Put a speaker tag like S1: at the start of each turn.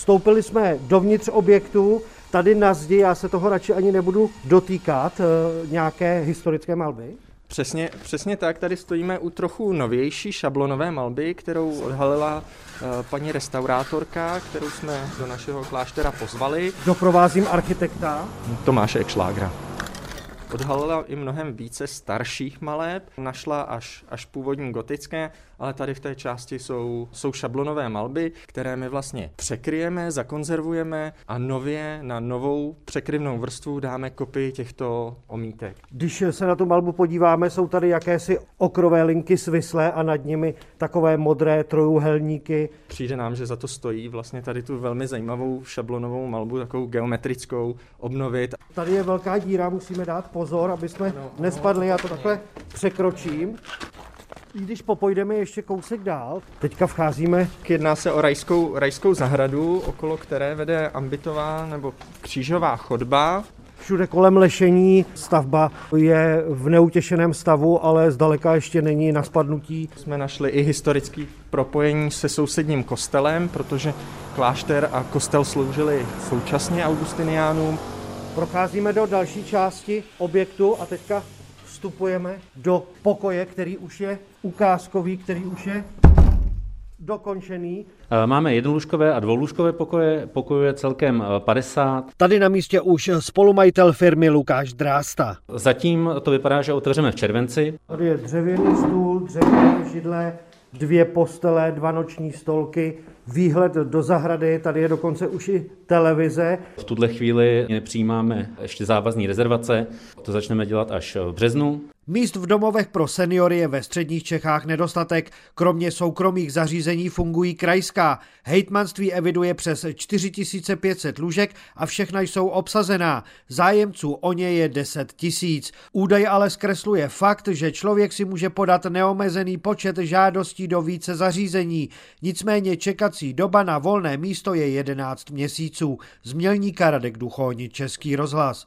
S1: Vstoupili jsme dovnitř objektu, tady na zdi, já se toho radši ani nebudu dotýkat, eh, nějaké historické malby.
S2: Přesně, přesně tak, tady stojíme u trochu novější šablonové malby, kterou odhalila uh, paní restaurátorka, kterou jsme do našeho kláštera pozvali.
S1: Doprovázím architekta.
S2: Tomáše Ekšlágra odhalila i mnohem více starších maleb, našla až, až původní gotické, ale tady v té části jsou, jsou šablonové malby, které my vlastně překryjeme, zakonzervujeme a nově na novou překryvnou vrstvu dáme kopii těchto omítek.
S1: Když se na tu malbu podíváme, jsou tady jakési okrové linky svislé a nad nimi takové modré trojuhelníky.
S2: Přijde nám, že za to stojí vlastně tady tu velmi zajímavou šablonovou malbu, takovou geometrickou, obnovit.
S1: Tady je velká díra, musíme dát pozor, aby jsme no, nespadli. Já to takhle překročím. I když popojdeme ještě kousek dál, teďka vcházíme.
S2: Jedná se o rajskou, rajskou zahradu, okolo které vede ambitová nebo křížová chodba.
S1: Všude kolem lešení stavba je v neutěšeném stavu, ale zdaleka ještě není na spadnutí.
S2: Jsme našli i historický propojení se sousedním kostelem, protože klášter a kostel sloužili současně augustiniánům.
S1: Procházíme do další části objektu a teďka vstupujeme do pokoje, který už je ukázkový, který už je dokončený.
S3: Máme jednolůžkové a dvoulůžkové pokoje, pokojů je celkem 50.
S1: Tady na místě už spolumajitel firmy Lukáš Drásta.
S3: Zatím to vypadá, že otevřeme v červenci.
S1: Tady je dřevěný stůl, dřevěné židle, dvě postele, dva noční stolky, výhled do zahrady, tady je dokonce už i televize.
S3: V tuhle chvíli nepřijímáme ještě závazní rezervace, to začneme dělat až v březnu.
S1: Míst v domovech pro seniory je ve středních Čechách nedostatek. Kromě soukromých zařízení fungují krajská. Hejtmanství eviduje přes 4500 lůžek a všechna jsou obsazená. Zájemců o ně je 10 tisíc. Údaj ale zkresluje fakt, že člověk si může podat neomezený počet žádostí do více zařízení. Nicméně čekací doba na volné místo je 11 měsíců. Z Mělníka Radek Duchoni, Český rozhlas.